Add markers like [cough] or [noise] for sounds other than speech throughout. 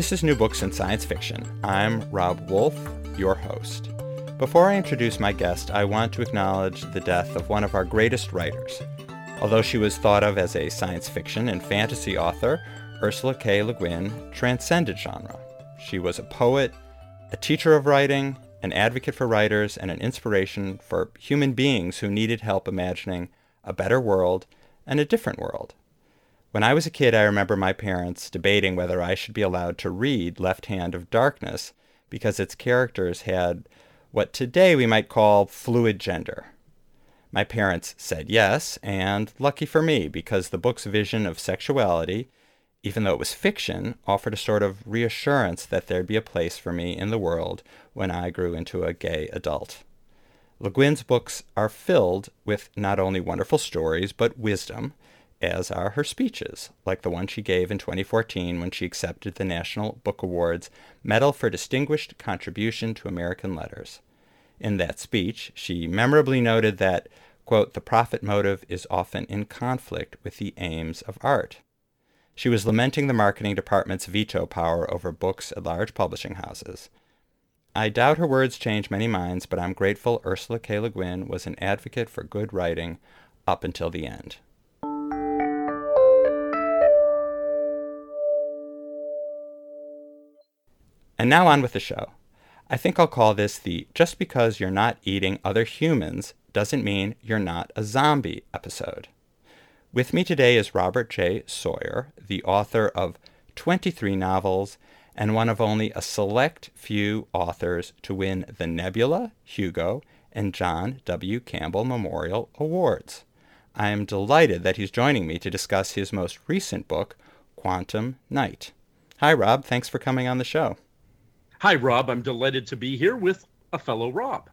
This is New Books in Science Fiction. I'm Rob Wolf, your host. Before I introduce my guest, I want to acknowledge the death of one of our greatest writers. Although she was thought of as a science fiction and fantasy author, Ursula K. Le Guin transcended genre. She was a poet, a teacher of writing, an advocate for writers, and an inspiration for human beings who needed help imagining a better world and a different world. When I was a kid, I remember my parents debating whether I should be allowed to read Left Hand of Darkness because its characters had what today we might call fluid gender. My parents said yes, and lucky for me, because the book's vision of sexuality, even though it was fiction, offered a sort of reassurance that there'd be a place for me in the world when I grew into a gay adult. Le Guin's books are filled with not only wonderful stories, but wisdom, as are her speeches, like the one she gave in 2014 when she accepted the National Book Awards Medal for Distinguished Contribution to American Letters. In that speech, she memorably noted that, quote, the profit motive is often in conflict with the aims of art. She was lamenting the marketing department's veto power over books at large publishing houses. I doubt her words changed many minds, but I'm grateful Ursula K. Le Guin was an advocate for good writing up until the end. And now on with the show. I think I'll call this the Just Because You're Not Eating Other Humans Doesn't Mean You're Not a Zombie episode. With me today is Robert J. Sawyer, the author of 23 novels and one of only a select few authors to win the Nebula, Hugo, and John W. Campbell Memorial Awards. I am delighted that he's joining me to discuss his most recent book, Quantum Night. Hi, Rob. Thanks for coming on the show. Hi, Rob. I'm delighted to be here with a fellow Rob.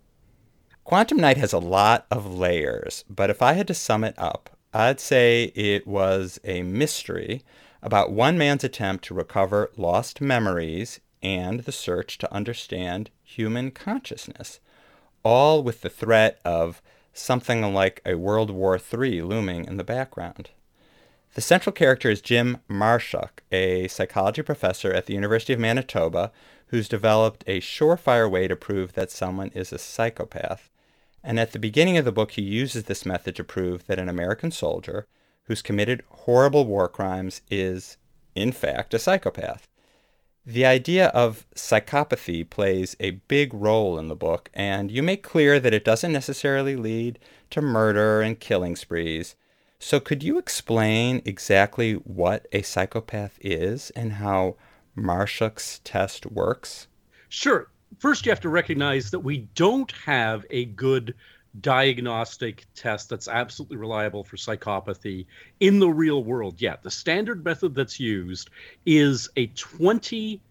Quantum Night has a lot of layers, but if I had to sum it up, I'd say it was a mystery about one man's attempt to recover lost memories and the search to understand human consciousness, all with the threat of something like a World War III looming in the background. The central character is Jim Marshuk, a psychology professor at the University of Manitoba who's developed a surefire way to prove that someone is a psychopath. And at the beginning of the book, he uses this method to prove that an American soldier who's committed horrible war crimes is, in fact, a psychopath. The idea of psychopathy plays a big role in the book, and you make clear that it doesn't necessarily lead to murder and killing sprees. So, could you explain exactly what a psychopath is and how Marshuk's test works? Sure. First, you have to recognize that we don't have a good diagnostic test that's absolutely reliable for psychopathy in the real world yet. The standard method that's used is a 20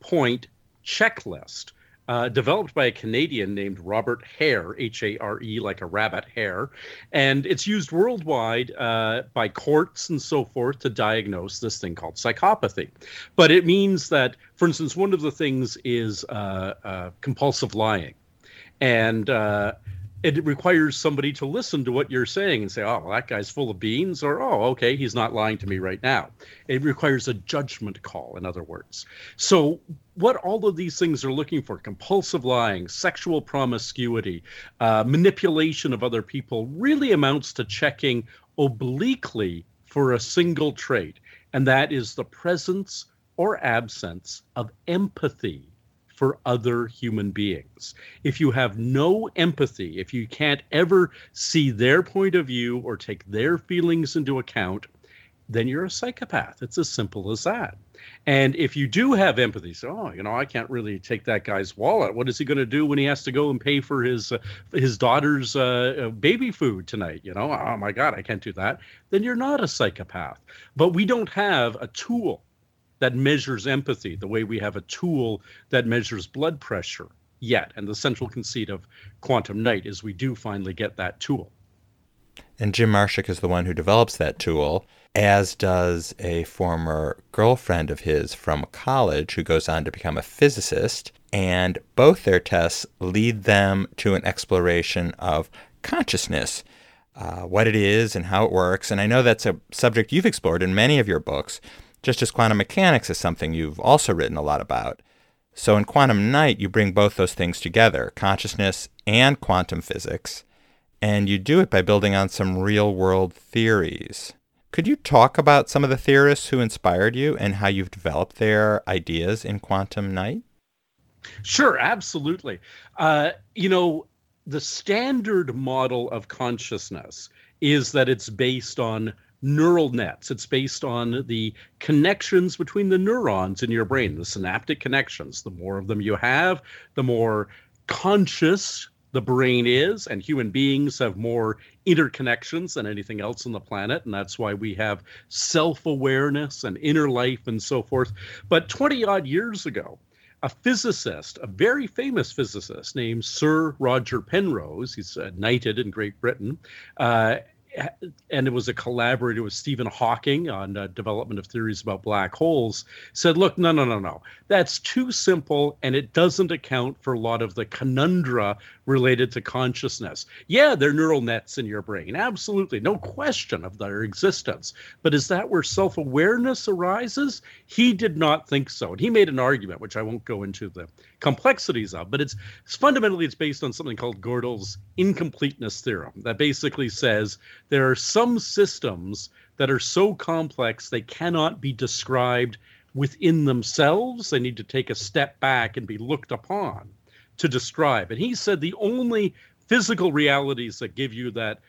point checklist uh, developed by a Canadian named Robert Hare, H A R E, like a rabbit hare. And it's used worldwide uh, by courts and so forth to diagnose this thing called psychopathy. But it means that, for instance, one of the things is uh, uh compulsive lying. And uh, it requires somebody to listen to what you're saying and say, oh, well, that guy's full of beans, or oh, okay, he's not lying to me right now. It requires a judgment call, in other words. So, what all of these things are looking for compulsive lying, sexual promiscuity, uh, manipulation of other people really amounts to checking obliquely for a single trait, and that is the presence or absence of empathy for other human beings. If you have no empathy, if you can't ever see their point of view or take their feelings into account, then you're a psychopath. It's as simple as that. And if you do have empathy, so oh, you know, I can't really take that guy's wallet. What is he going to do when he has to go and pay for his uh, his daughter's uh, uh, baby food tonight? You know, oh my God, I can't do that. Then you're not a psychopath. But we don't have a tool that measures empathy the way we have a tool that measures blood pressure yet. And the central conceit of Quantum Night is we do finally get that tool. And Jim Marshuk is the one who develops that tool, as does a former girlfriend of his from college who goes on to become a physicist. And both their tests lead them to an exploration of consciousness, uh, what it is and how it works. And I know that's a subject you've explored in many of your books, just as quantum mechanics is something you've also written a lot about. So in Quantum Night, you bring both those things together consciousness and quantum physics and you do it by building on some real world theories. Could you talk about some of the theorists who inspired you and how you've developed their ideas in Quantum Night? Sure, absolutely. Uh, you know, the standard model of consciousness is that it's based on neural nets. It's based on the connections between the neurons in your brain, the synaptic connections. The more of them you have, the more conscious the brain is, and human beings have more interconnections than anything else on the planet. And that's why we have self awareness and inner life and so forth. But 20 odd years ago, a physicist, a very famous physicist named Sir Roger Penrose, he's uh, knighted in Great Britain, uh, and it was a collaborator with Stephen Hawking on uh, development of theories about black holes, said, look, no, no, no, no. That's too simple and it doesn't account for a lot of the conundra related to consciousness. Yeah, there are neural nets in your brain. Absolutely. No question of their existence. But is that where self awareness arises? He did not think so. And he made an argument, which I won't go into the complexities of, but it's, it's fundamentally it's based on something called Gödel's incompleteness theorem that basically says there are some systems that are so complex they cannot be described within themselves. They need to take a step back and be looked upon to describe. And he said the only physical realities that give you that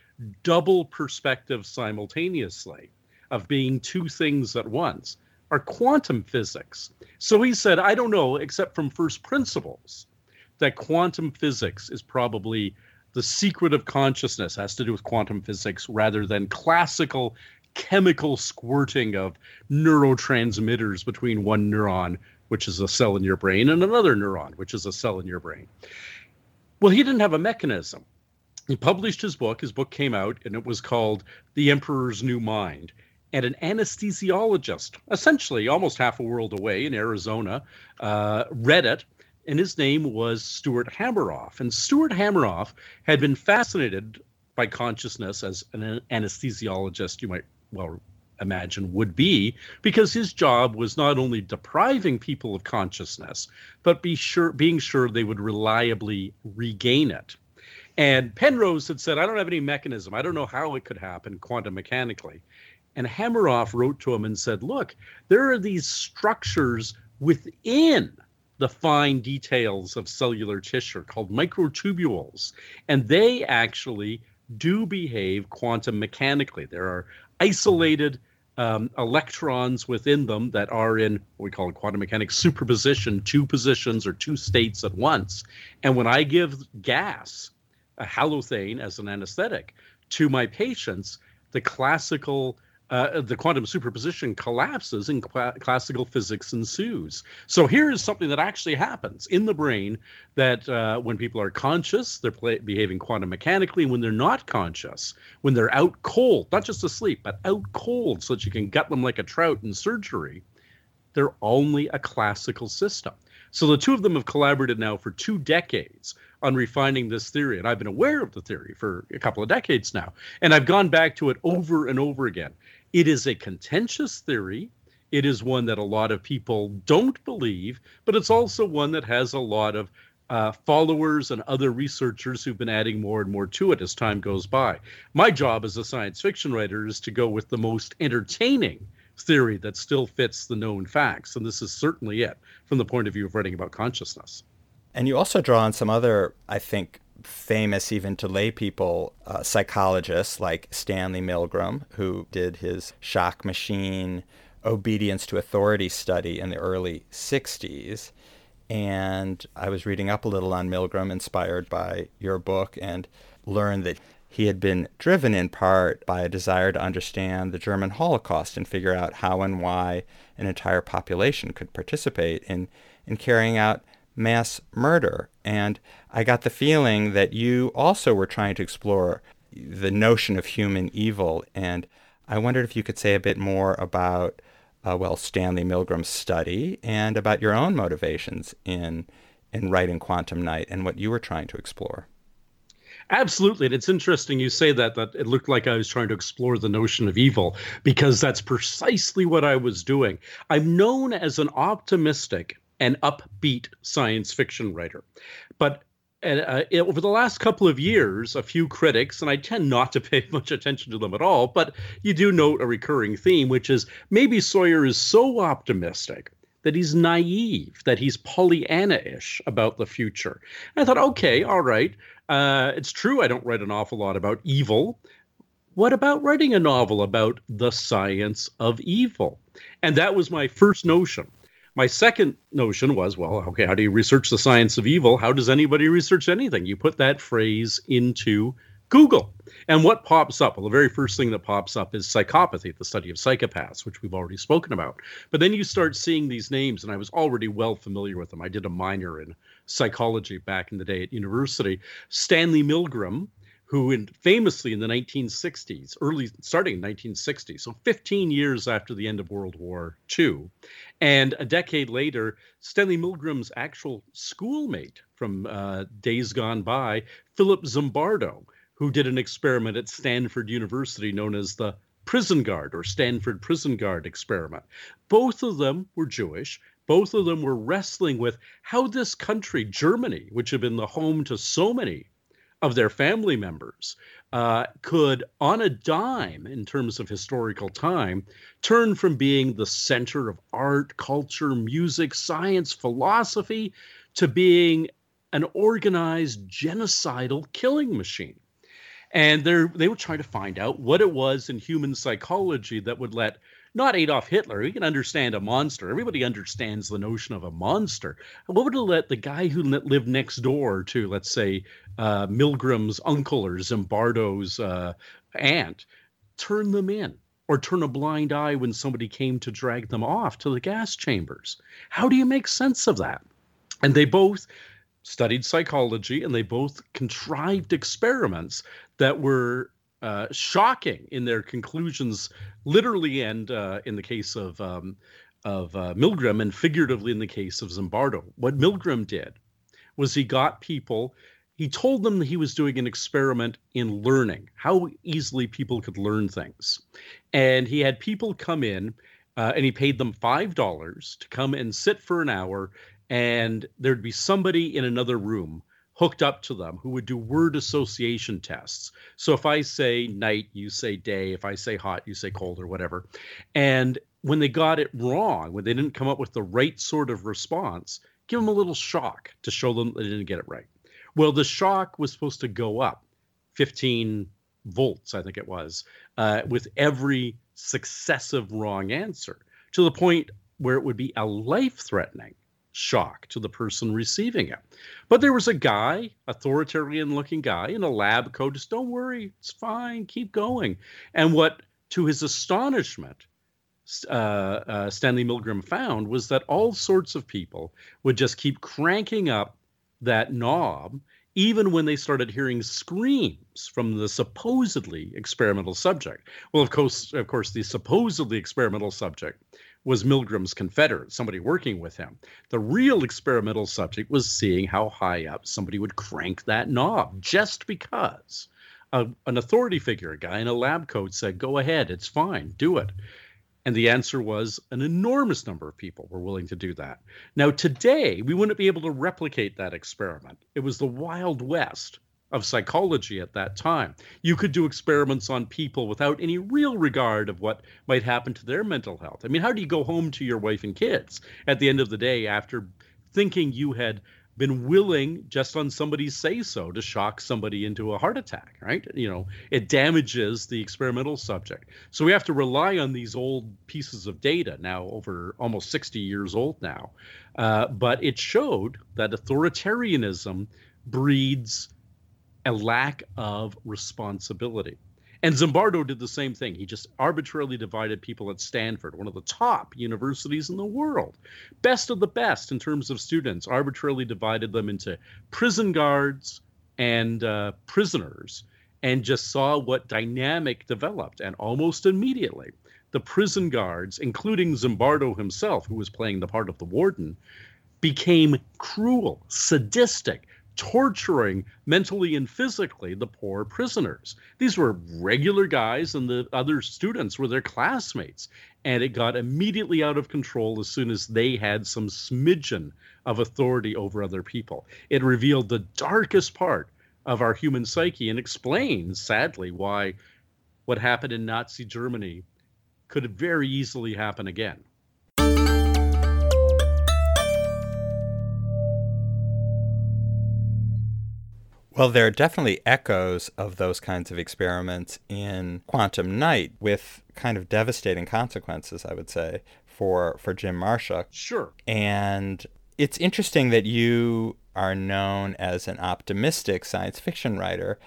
double perspective simultaneously of being two things at once are quantum physics. So he said, I don't know, except from first principles, that quantum physics is probably the secret of consciousness has to do with quantum physics rather than classical chemical squirting of neurotransmitters between one neuron, which is a cell in your brain, and another neuron, which is a cell in your brain. Well, he didn't have a mechanism. He published his book. His book came out, and it was called The Emperor's New Mind. And an anesthesiologist, essentially almost half a world away in Arizona, uh, read it and his name was Stuart Hameroff. And Stuart Hameroff had been fascinated by consciousness as an anesthesiologist, you might well imagine would be because his job was not only depriving people of consciousness but be sure being sure they would reliably regain it. And penrose had said i don't have any mechanism. I don't know how it could happen quantum mechanically. And hameroff wrote to him and said look there are these structures within the fine details of cellular tissue called microtubules and they actually do behave quantum mechanically there are isolated um, electrons within them that are in what we call in quantum mechanics superposition, two positions or two states at once. And when I give gas, a halothane as an anesthetic, to my patients, the classical uh, the quantum superposition collapses and cl- classical physics ensues. So here is something that actually happens in the brain that uh, when people are conscious, they're play- behaving quantum mechanically. When they're not conscious, when they're out cold, not just asleep, but out cold so that you can gut them like a trout in surgery, they're only a classical system. So the two of them have collaborated now for two decades on refining this theory. And I've been aware of the theory for a couple of decades now. And I've gone back to it over and over again. It is a contentious theory. It is one that a lot of people don't believe, but it's also one that has a lot of uh, followers and other researchers who've been adding more and more to it as time goes by. My job as a science fiction writer is to go with the most entertaining theory that still fits the known facts. And this is certainly it from the point of view of writing about consciousness. And you also draw on some other, I think, famous even to lay people uh, psychologists like Stanley Milgram, who did his shock machine obedience to authority study in the early 60s. And I was reading up a little on Milgram, inspired by your book, and learned that he had been driven in part by a desire to understand the German Holocaust and figure out how and why an entire population could participate in, in carrying out mass murder. And I got the feeling that you also were trying to explore the notion of human evil. And I wondered if you could say a bit more about, uh, well, Stanley Milgram's study and about your own motivations in, in writing Quantum Night and what you were trying to explore. Absolutely. And it's interesting you say that, that it looked like I was trying to explore the notion of evil because that's precisely what I was doing. I'm known as an optimistic and upbeat science fiction writer. But uh, over the last couple of years, a few critics, and I tend not to [laughs] pay much attention to them at all, but you do note a recurring theme, which is maybe Sawyer is so optimistic that he's naive, that he's Pollyanna ish about the future. And I thought, okay, all right. Uh, it's true, I don't write an awful lot about evil. What about writing a novel about the science of evil? And that was my first notion. My second notion was, well, okay, how do you research the science of evil? How does anybody research anything? You put that phrase into Google. And what pops up? Well, the very first thing that pops up is psychopathy, the study of psychopaths, which we've already spoken about. But then you start seeing these names, and I was already well familiar with them. I did a minor in psychology back in the day at university. Stanley Milgram, who in, famously in the 1960s, early starting in 1960, so 15 years after the end of World War II, and a decade later, Stanley Milgram's actual schoolmate from uh, days gone by, Philip Zimbardo, who did an experiment at Stanford University known as the Prison Guard or Stanford Prison Guard experiment. Both of them were Jewish. Both of them were wrestling with how this country, Germany, which had been the home to so many of their family members uh, could, on a dime in terms of historical time, turn from being the center of art, culture, music, science, philosophy to being an organized genocidal killing machine. And they were trying to find out what it was in human psychology that would let not Adolf Hitler. We can understand a monster. Everybody understands the notion of a monster. What would it let the guy who lived next door to, let's say, uh, Milgram's uncle or Zimbardo's uh, aunt, turn them in? Or turn a blind eye when somebody came to drag them off to the gas chambers. How do you make sense of that? And they both studied psychology and they both contrived experiments that were uh, shocking in their conclusions, literally, and uh, in the case of um, of uh, Milgram, and figuratively in the case of Zimbardo. What Milgram did was he got people. He told them that he was doing an experiment in learning, how easily people could learn things, and he had people come in, uh, and he paid them five dollars to come and sit for an hour, and there'd be somebody in another room hooked up to them who would do word association tests. So if I say night, you say day. If I say hot, you say cold or whatever. And when they got it wrong, when they didn't come up with the right sort of response, give them a little shock to show them they didn't get it right. Well, the shock was supposed to go up 15 volts, I think it was, uh, with every successive wrong answer to the point where it would be a life threatening shock to the person receiving it. But there was a guy, authoritarian looking guy in a lab coat, just don't worry, it's fine, keep going. And what, to his astonishment, uh, uh, Stanley Milgram found was that all sorts of people would just keep cranking up that knob even when they started hearing screams from the supposedly experimental subject. Well, of course, of course, the supposedly experimental subject was Milgram's confederate, somebody working with him. The real experimental subject was seeing how high up somebody would crank that knob just because a, an authority figure, a guy in a lab coat, said, Go ahead, it's fine, do it. And the answer was an enormous number of people were willing to do that. Now, today, we wouldn't be able to replicate that experiment. It was the Wild West of psychology at that time. You could do experiments on people without any real regard of what might happen to their mental health. I mean, how do you go home to your wife and kids at the end of the day after thinking you had been willing, just on somebody's say so, to shock somebody into a heart attack, right? You know, it damages the experimental subject. So we have to rely on these old pieces of data now, over almost 60 years old now. Uh, but it showed that authoritarianism breeds a lack of responsibility. And Zimbardo did the same thing. He just arbitrarily divided people at Stanford, one of the top universities in the world, best of the best in terms of students, arbitrarily divided them into prison guards and uh, prisoners, and just saw what dynamic developed. And almost immediately, the prison guards, including Zimbardo himself, who was playing the part of the warden, became cruel, sadistic, torturing mentally and physically the poor prisoners. These were regular guys, and the other students were their classmates. And it got immediately out of control as soon as they had some smidgen of authority over other people. It revealed the darkest part of our human psyche and explains, sadly, why what happened in Nazi Germany could very easily happen again. Well, there are definitely echoes of those kinds of experiments in Quantum Night with kind of devastating consequences, I would say, for, for Jim Marshuk. Sure. And it's interesting that you are known as an optimistic science fiction writer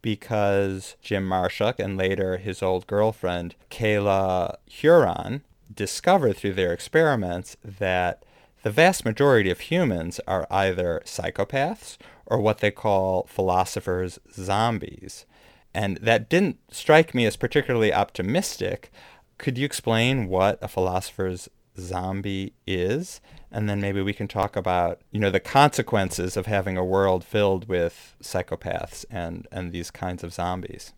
because Jim Marshuk and later his old girlfriend, Kayla Huron, discovered through their experiments that the vast majority of humans are either psychopaths or what they call philosophers' zombies. And that didn't strike me as particularly optimistic. Could you explain what a philosopher's zombie is? And then maybe we can talk about, you know, the consequences of having a world filled with psychopaths and, and these kinds of zombies.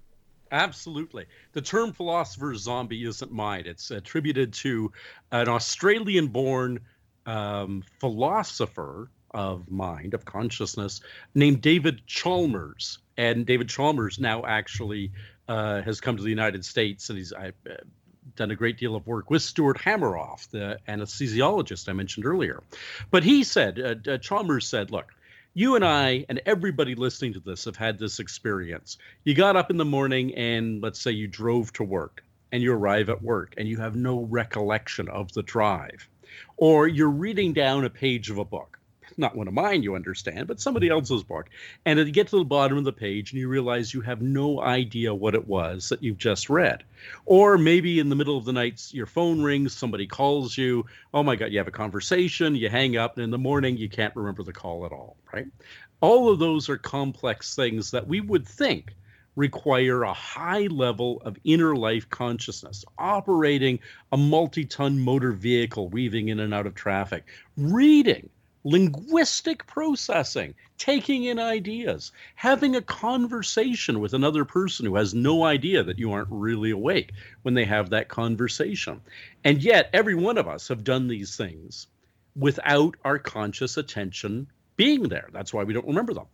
Absolutely. The term philosopher's zombie isn't mine. It's attributed to an Australian born um, philosopher of mind, of consciousness, named David Chalmers. And David Chalmers now actually uh, has come to the United States, and he's uh, done a great deal of work with Stuart Hameroff, the anesthesiologist I mentioned earlier. But he said, uh, uh, Chalmers said, look, you and I and everybody listening to this have had this experience. You got up in the morning and let's say you drove to work and you arrive at work and you have no recollection of the drive or you're reading down a page of a book. Not one of mine you understand but somebody else's book. And you get to the bottom of the page and you realize you have no idea what it was that you've just read. Or maybe in the middle of the night your phone rings somebody calls you. Oh my god you have a conversation you hang up and in the morning you can't remember the call at all right? All of those are complex things that we would think require a high level of inner life consciousness, operating a multi ton motor vehicle, weaving in and out of traffic, reading, linguistic processing, taking in ideas, having a conversation with another person who has no idea that you aren't really awake when they have that conversation. And yet, every one of us have done these things without our conscious attention being there. That's why we don't remember them.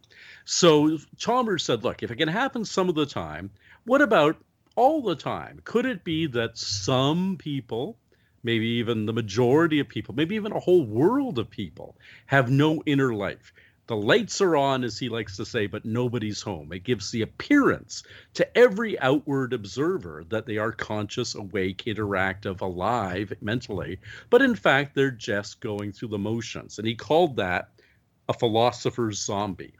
So Chalmers said, look, if it can happen some of the time, what about all the time? Could it be that some people, maybe even the majority of people, maybe even a whole world of people, have no inner life? The lights are on, as he likes to say, but nobody's home. It gives the appearance to every outward observer that they are conscious, awake, interactive, alive mentally, but in fact, they're just going through the motions. And he called that a philosopher's zombie.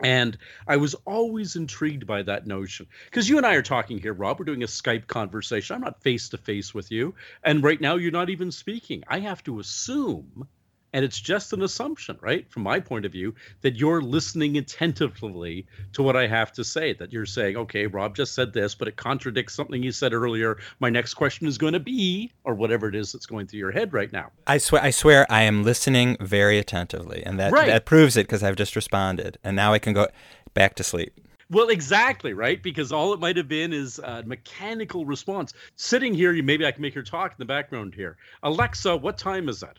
And I was always intrigued by that notion because you and I are talking here, Rob. We're doing a Skype conversation. I'm not face to face with you. And right now, you're not even speaking. I have to assume and it's just an assumption, right? From my point of view, that you're listening attentively to what I have to say, that you're saying, okay, Rob just said this, but it contradicts something you said earlier. My next question is going to be, or whatever it is that's going through your head right now. I swear, I swear I am listening very attentively. And that, right. that proves it because I've just responded. And now I can go back to sleep. Well, exactly, right? Because all it might have been is a mechanical response. Sitting here, you maybe I can make her talk in the background here. Alexa, what time is it?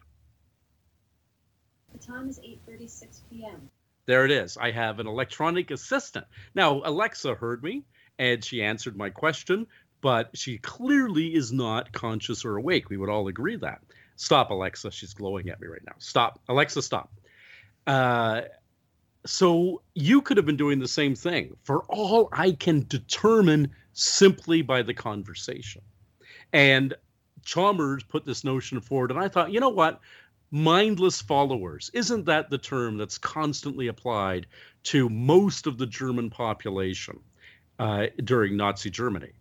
The time is 8:36 p.m. There it is. I have an electronic assistant. Now, Alexa heard me and she answered my question, but she clearly is not conscious or awake. We would all agree that. Stop, Alexa. She's glowing at me right now. Stop. Alexa, stop. Uh, so you could have been doing the same thing for all I can determine simply by the conversation. And Chalmers put this notion forward, and I thought, you know what? Mindless followers. Isn't that the term that's constantly applied to most of the German population uh, during Nazi Germany?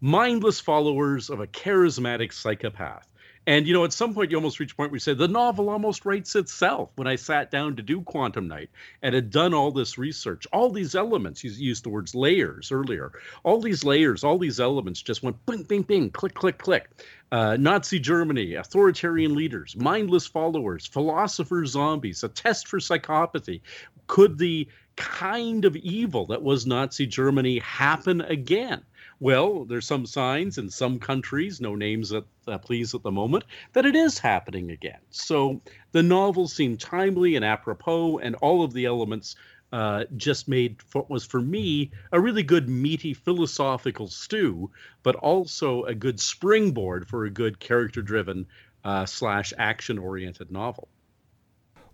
Mindless followers of a charismatic psychopath and you know, at some point, you almost reach a point where you say the novel almost writes itself. When I sat down to do Quantum Night and had done all this research, all these elements, you used the words layers earlier, all these layers, all these elements just went bing, bing, bing, click, click, click. Uh, Nazi Germany, authoritarian leaders, mindless followers, philosopher zombies, a test for psychopathy. Could the kind of evil that was Nazi Germany happen again? Well, there's some signs in some countries, no names that uh, please at the moment, that it is happening again. So the novel seemed timely and apropos, and all of the elements uh, just made what was for me a really good meaty philosophical stew, but also a good springboard for a good character-driven uh, slash action-oriented novel.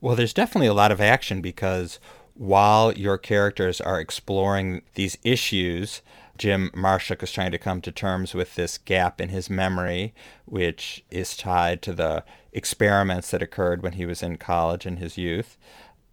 Well, there's definitely a lot of action because while your characters are exploring these issues Jim Marshuk is trying to come to terms with this gap in his memory, which is tied to the experiments that occurred when he was in college in his youth.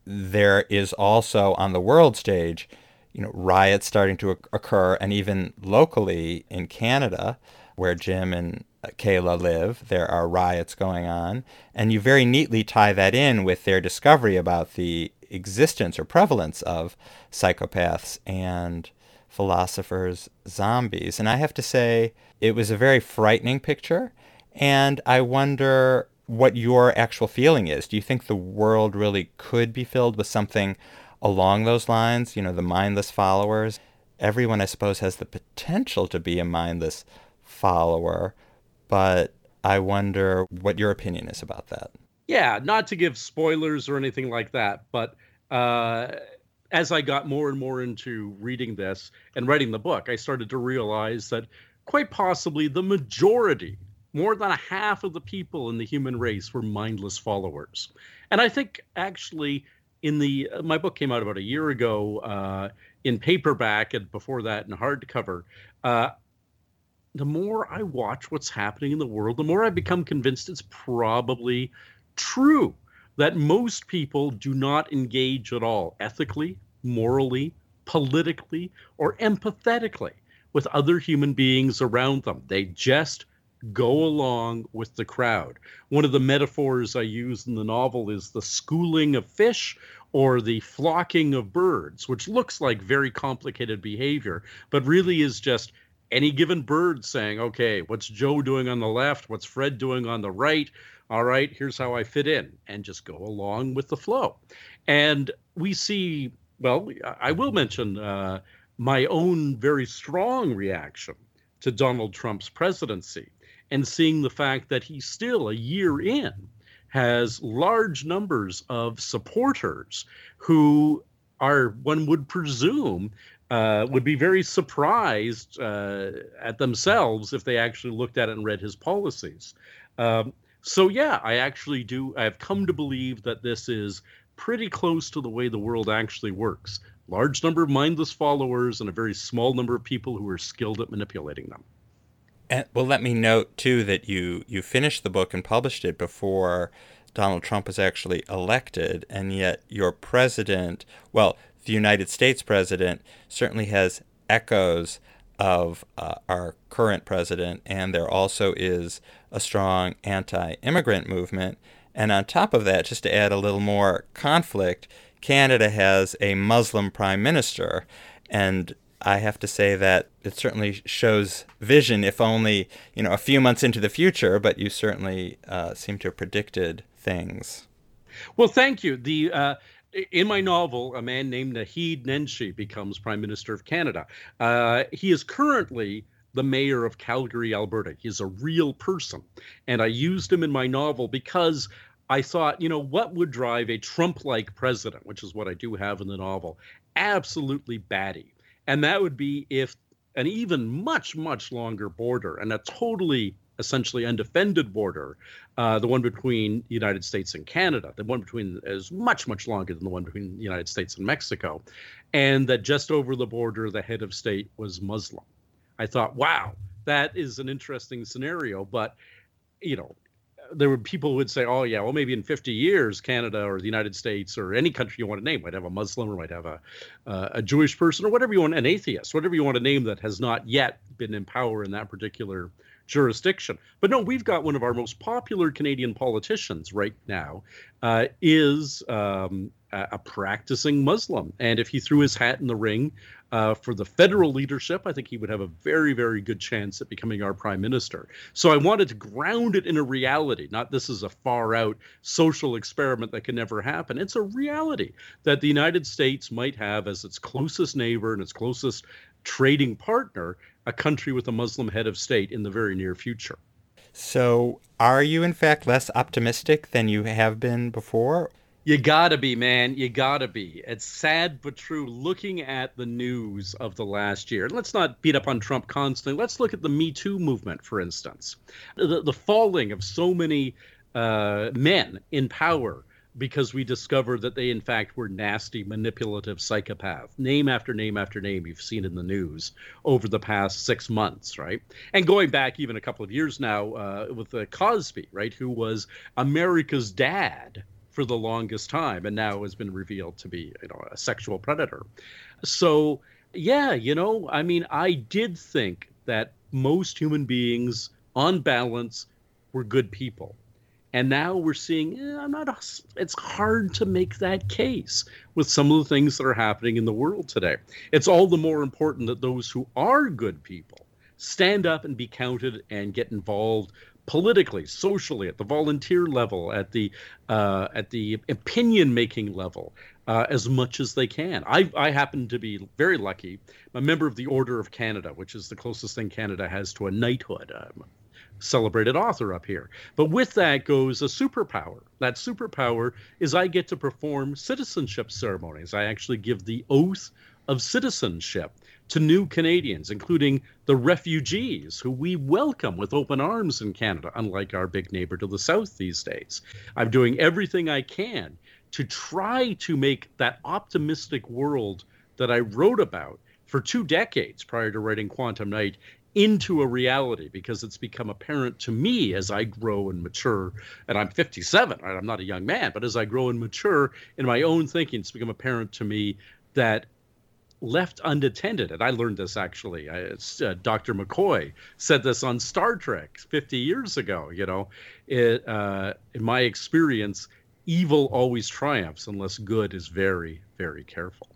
There is also on the world stage, you know, riots starting to occur, and even locally in Canada, where Jim and uh, Kayla live, there are riots going on, and you very neatly tie that in with their discovery about the existence or prevalence of psychopaths and philosophers, zombies. And I have to say, it was a very frightening picture. And I wonder what your actual feeling is. Do you think the world really could be filled with something along those lines? You know, the mindless followers? Everyone, I suppose, has the potential to be a mindless follower, but I wonder what your opinion is about that. Yeah, not to give spoilers or anything like that, but uh, as I got more and more into reading this and writing the book, I started to realize that quite possibly the majority, more than a half of the people in the human race were mindless followers. And I think actually in the uh, my book came out about a year ago uh, in paperback and before that in hardcover. Uh, the more I watch what's happening in the world, the more I become convinced it's probably true that most people do not engage at all ethically, morally, politically, or empathetically with other human beings around them. They just go along with the crowd. One of the metaphors I use in the novel is the schooling of fish or the flocking of birds, which looks like very complicated behavior, but really is just any given bird saying, okay, what's Joe doing on the left? What's Fred doing on the right? All right, here's how I fit in, and just go along with the flow. And we see, well, I will mention uh, my own very strong reaction to Donald Trump's presidency and seeing the fact that he's still a year in has large numbers of supporters who are, one would presume, uh, would be very surprised uh, at themselves if they actually looked at it and read his policies. Um, so yeah, I actually do. I've come to believe that this is pretty close to the way the world actually works. Large number of mindless followers and a very small number of people who are skilled at manipulating them. And, well, let me note too that you you finished the book and published it before Donald Trump was actually elected, and yet your president, well, the United States president, certainly has echoes of uh, our current president, and there also is a strong anti immigrant movement. And on top of that, just to add a little more conflict, Canada has a Muslim prime minister. And I have to say that it certainly shows vision, if only you know a few months into the future. But you certainly uh, seem to have predicted things. Well, thank you. The uh, in my novel, a man named Naheed Nenshi becomes Prime Minister of Canada. Uh, he is currently the mayor of Calgary, Alberta. He's a real person. And I used him in my novel because I thought, you know, what would drive a Trump like president, which is what I do have in the novel, absolutely batty. And that would be if an even much, much longer border and a totally essentially undefended border, uh, the one between the United States and Canada. The one between is much much longer than the one between the United States and Mexico, and that just over the border, the head of state was Muslim. I thought, wow, that is an interesting scenario, but you know, there were people who would say, "Oh yeah, well maybe in 50 years, Canada or the United States or any country you want to name might have a Muslim or might have a uh, a Jewish person or whatever you want, an atheist, whatever you want to name that has not yet been in power in that particular jurisdiction." But no, we've got one of our most popular Canadian politicians right now uh, is um, a, practicing Muslim, and if he threw his hat in the ring uh, for the federal leadership, I think he would have a very, very good chance at becoming our prime minister. So I wanted to ground it in a reality, not this is a far out social experiment that can never happen. It's a reality that the United States might have as its closest neighbor and its closest trading partner a country with a Muslim head of state in the very near future. So, are you in fact less optimistic than you have been before? You gotta be, man. You gotta be. It's sad but true. Looking at the news of the last year, and let's not beat up on Trump constantly. Let's look at the Me Too movement, for instance. The, the falling of so many uh, men in power because we discovered that they, in fact, were nasty, manipulative psychopaths. Name after name after name you've seen in the news over the past six months, right? And going back even a couple of years now uh, with uh, Cosby, right, who was America's dad for the longest time and now has been revealed to be you know a sexual predator so yeah you know i mean i did think that most human beings on balance were good people and now we're seeing eh, i'm not it's hard to make that case with some of the things that are happening in the world today it's all the more important that those who are good people stand up and be counted and get involved politically, socially, at the volunteer level, at the uh, at the opinion making level, uh, as much as they can. I, I happen to be very lucky. I'm a member of the Order of Canada, which is the closest thing Canada has to a knighthood. I'm a celebrated author up here. But with that goes a superpower. That superpower is I get to perform citizenship ceremonies. I actually give the oath of citizenship to new Canadians, including the refugees who we welcome with open arms in Canada, unlike our big neighbor to the south these days. I'm doing everything I can to try to make that optimistic world that I wrote about for two decades prior to writing Quantum Night into a reality because it's become apparent to me as I grow and mature. And I'm 57, right? I'm not a young man, but as I grow and mature in my own thinking, it's become apparent to me that left unattended. And I learned this actually. I, uh, Dr. McCoy said this on Star Trek 50 years ago. You know, it, uh, in my experience, evil always triumphs unless good is very, very careful.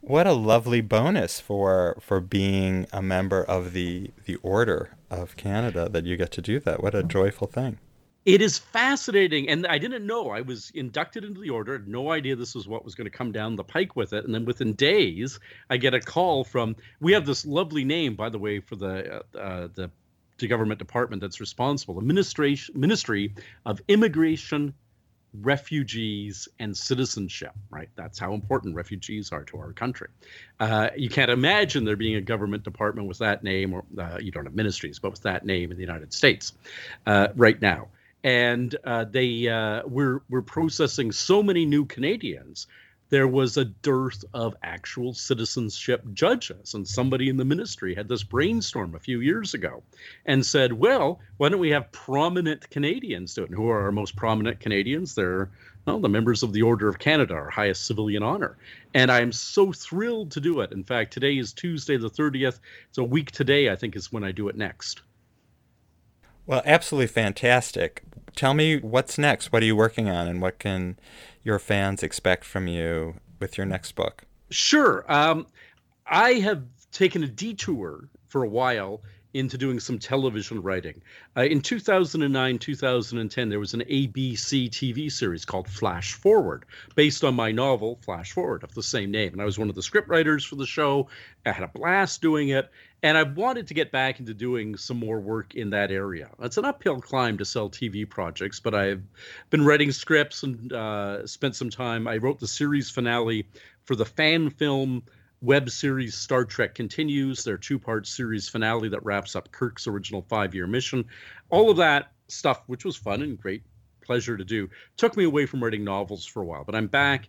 What a lovely bonus for for being a member of the the Order of Canada that you get to do that. What a joyful thing. It is fascinating, and I didn't know. I was inducted into the order, no idea this was what was going to come down the pike with it. And then within days, I get a call from. We have this lovely name, by the way, for the uh, uh, the, the government department that's responsible, the Ministry Ministry of Immigration, Refugees, and Citizenship. Right, that's how important refugees are to our country. Uh, you can't imagine there being a government department with that name, or uh, you don't have ministries, but with that name in the United States uh, right now and uh, they uh, we're processing so many new Canadians. There was a dearth of actual citizenship judges, and somebody in the ministry had this brainstorm a few years ago, and said, "Well, why don't we have prominent Canadians do it? And who are our most prominent Canadians? They're well, the members of the Order of Canada, our highest civilian honor. And I am so thrilled to do it. In fact, today is Tuesday the 30th. It's a week today, I think, is when I do it next. Well, absolutely fantastic. Tell me what's next. What are you working on, and what can your fans expect from you with your next book? Sure. Um, I have taken a detour for a while into doing some television writing. Uh, in 2009, 2010, there was an ABC TV series called Flash Forward, based on my novel Flash Forward of the same name. And I was one of the scriptwriters for the show. I had a blast doing it. And I wanted to get back into doing some more work in that area. It's an uphill climb to sell TV projects, but I've been writing scripts and uh, spent some time. I wrote the series finale for the fan film web series Star Trek continues, their two part series finale that wraps up Kirk's original five year mission. All of that stuff, which was fun and great pleasure to do, took me away from writing novels for a while. But I'm back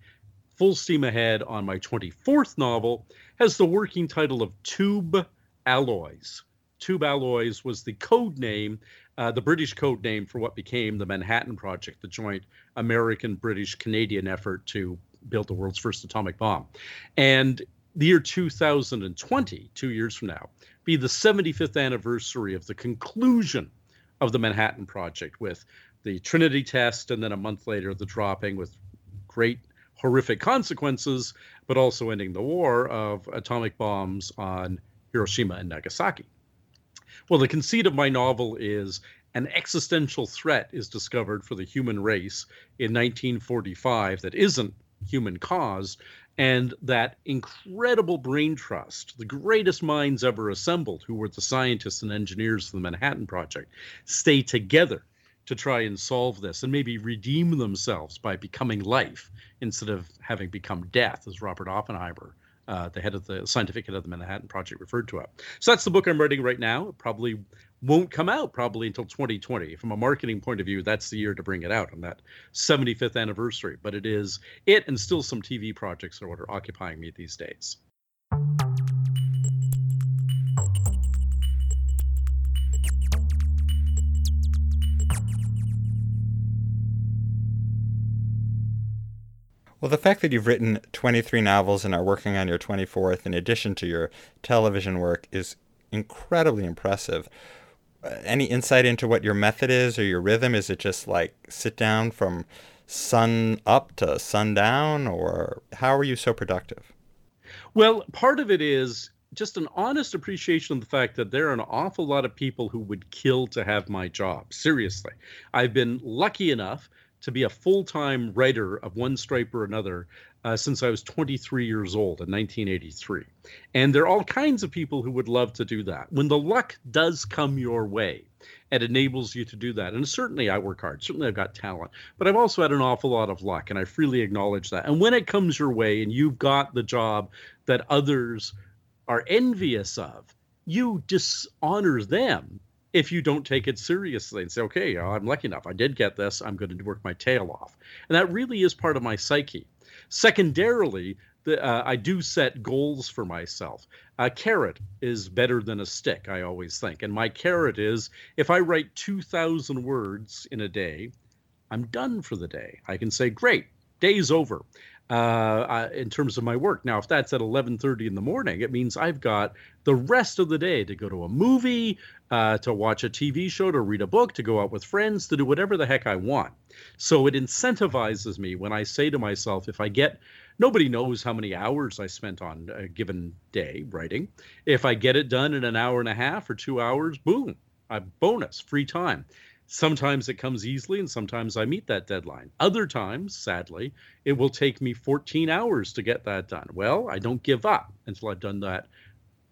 full steam ahead on my 24th novel, has the working title of Tube Alloys. Tube Alloys was the code name, uh, the British code name for what became the Manhattan Project, the joint American, British, Canadian effort to build the world's first atomic bomb. And the year 2020, two years from now, be the 75th anniversary of the conclusion of the Manhattan Project with the Trinity test and then a month later the dropping with great horrific consequences, but also ending the war of atomic bombs on Hiroshima and Nagasaki. Well, the conceit of my novel is an existential threat is discovered for the human race in 1945 that isn't human caused, and that incredible brain trust, the greatest minds ever assembled, who were the scientists and engineers of the Manhattan Project, stay together to try and solve this and maybe redeem themselves by becoming life instead of having become death, as Robert Oppenheimer, uh, the head of the scientific head of the Manhattan Project, referred to it. So that's the book I'm writing right now. It probably won't come out probably until 2020. From a marketing point of view, that's the year to bring it out on that 75th anniversary. But it is it and still some TV projects are what are occupying me these days. Well, the fact that you've written 23 novels and are working on your 24th in addition to your television work is incredibly impressive. Uh, any insight into what your method is or your rhythm? Is it just like sit down from sun up to sundown, or how are you so productive? Well, part of it is just an honest appreciation of the fact that there are an awful lot of people who would kill to have my job. Seriously. I've been lucky enough to be a full time writer of one stripe or another uh, since I was 23 years old in 1983. And there are all kinds of people who would love to do that. When the luck does come your way, it enables you to do that. And certainly I work hard. Certainly I've got talent, but I've also had an awful lot of luck, and I freely acknowledge that. And when it comes your way and you've got the job that others are envious of, you dishonor them if you don't take it seriously and say, okay, I'm lucky enough. I did get this. I'm going to work my tail off. And that really is part of my psyche. Secondarily, the, uh, I do set goals for myself. A carrot is better than a stick, I always think. And my carrot is if I write 2,000 words in a day, I'm done for the day. I can say, great, day's over uh, in terms of my work. Now, if that's at 11:30 in the morning, it means I've got the rest of the day to go to a movie, uh, to watch a TV show, to read a book, to go out with friends, to do whatever the heck I want. So it incentivizes me when I say to myself, if I get nobody knows how many hours I spent on a given day writing. If I get it done in an hour and a half or two hours, boom, a bonus, free time. Sometimes it comes easily, and sometimes I meet that deadline. Other times, sadly, it will take me 14 hours to get that done. Well, I don't give up until I've done that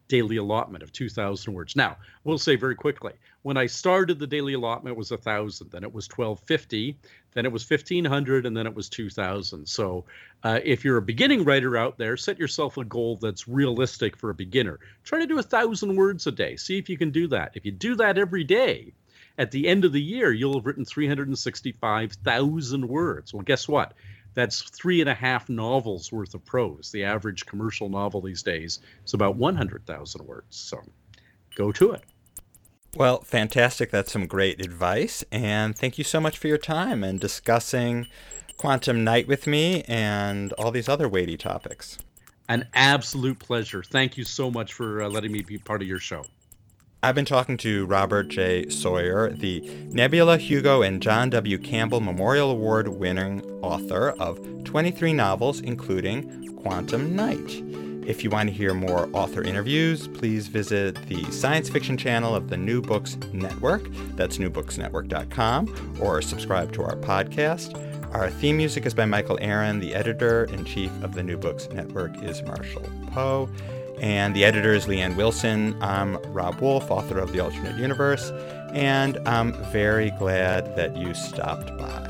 daily allotment of 2,000 words. Now, we'll say very quickly when I started, the daily allotment was 1,000, then it was 1,250, then it was 1,500, and then it was 2,000. So uh, if you're a beginning writer out there, set yourself a goal that's realistic for a beginner. Try to do 1,000 words a day. See if you can do that. If you do that every day, at the end of the year, you'll have written 365,000 words. Well, guess what? That's three and a half novels worth of prose. The average commercial novel these days is about 100,000 words. So go to it. Well, fantastic. That's some great advice. And thank you so much for your time and discussing Quantum Night with me and all these other weighty topics. An absolute pleasure. Thank you so much for uh, letting me be part of your show. I've been talking to Robert J. Sawyer, the Nebula Hugo and John W. Campbell Memorial Award winning author of 23 novels, including Quantum Night. If you want to hear more author interviews, please visit the science fiction channel of the New Books Network. That's newbooksnetwork.com, or subscribe to our podcast. Our theme music is by Michael Aaron. The editor in chief of the New Books Network is Marshall Poe. And the editor is Leanne Wilson. I'm Rob Wolf, author of The Alternate Universe, and I'm very glad that you stopped by.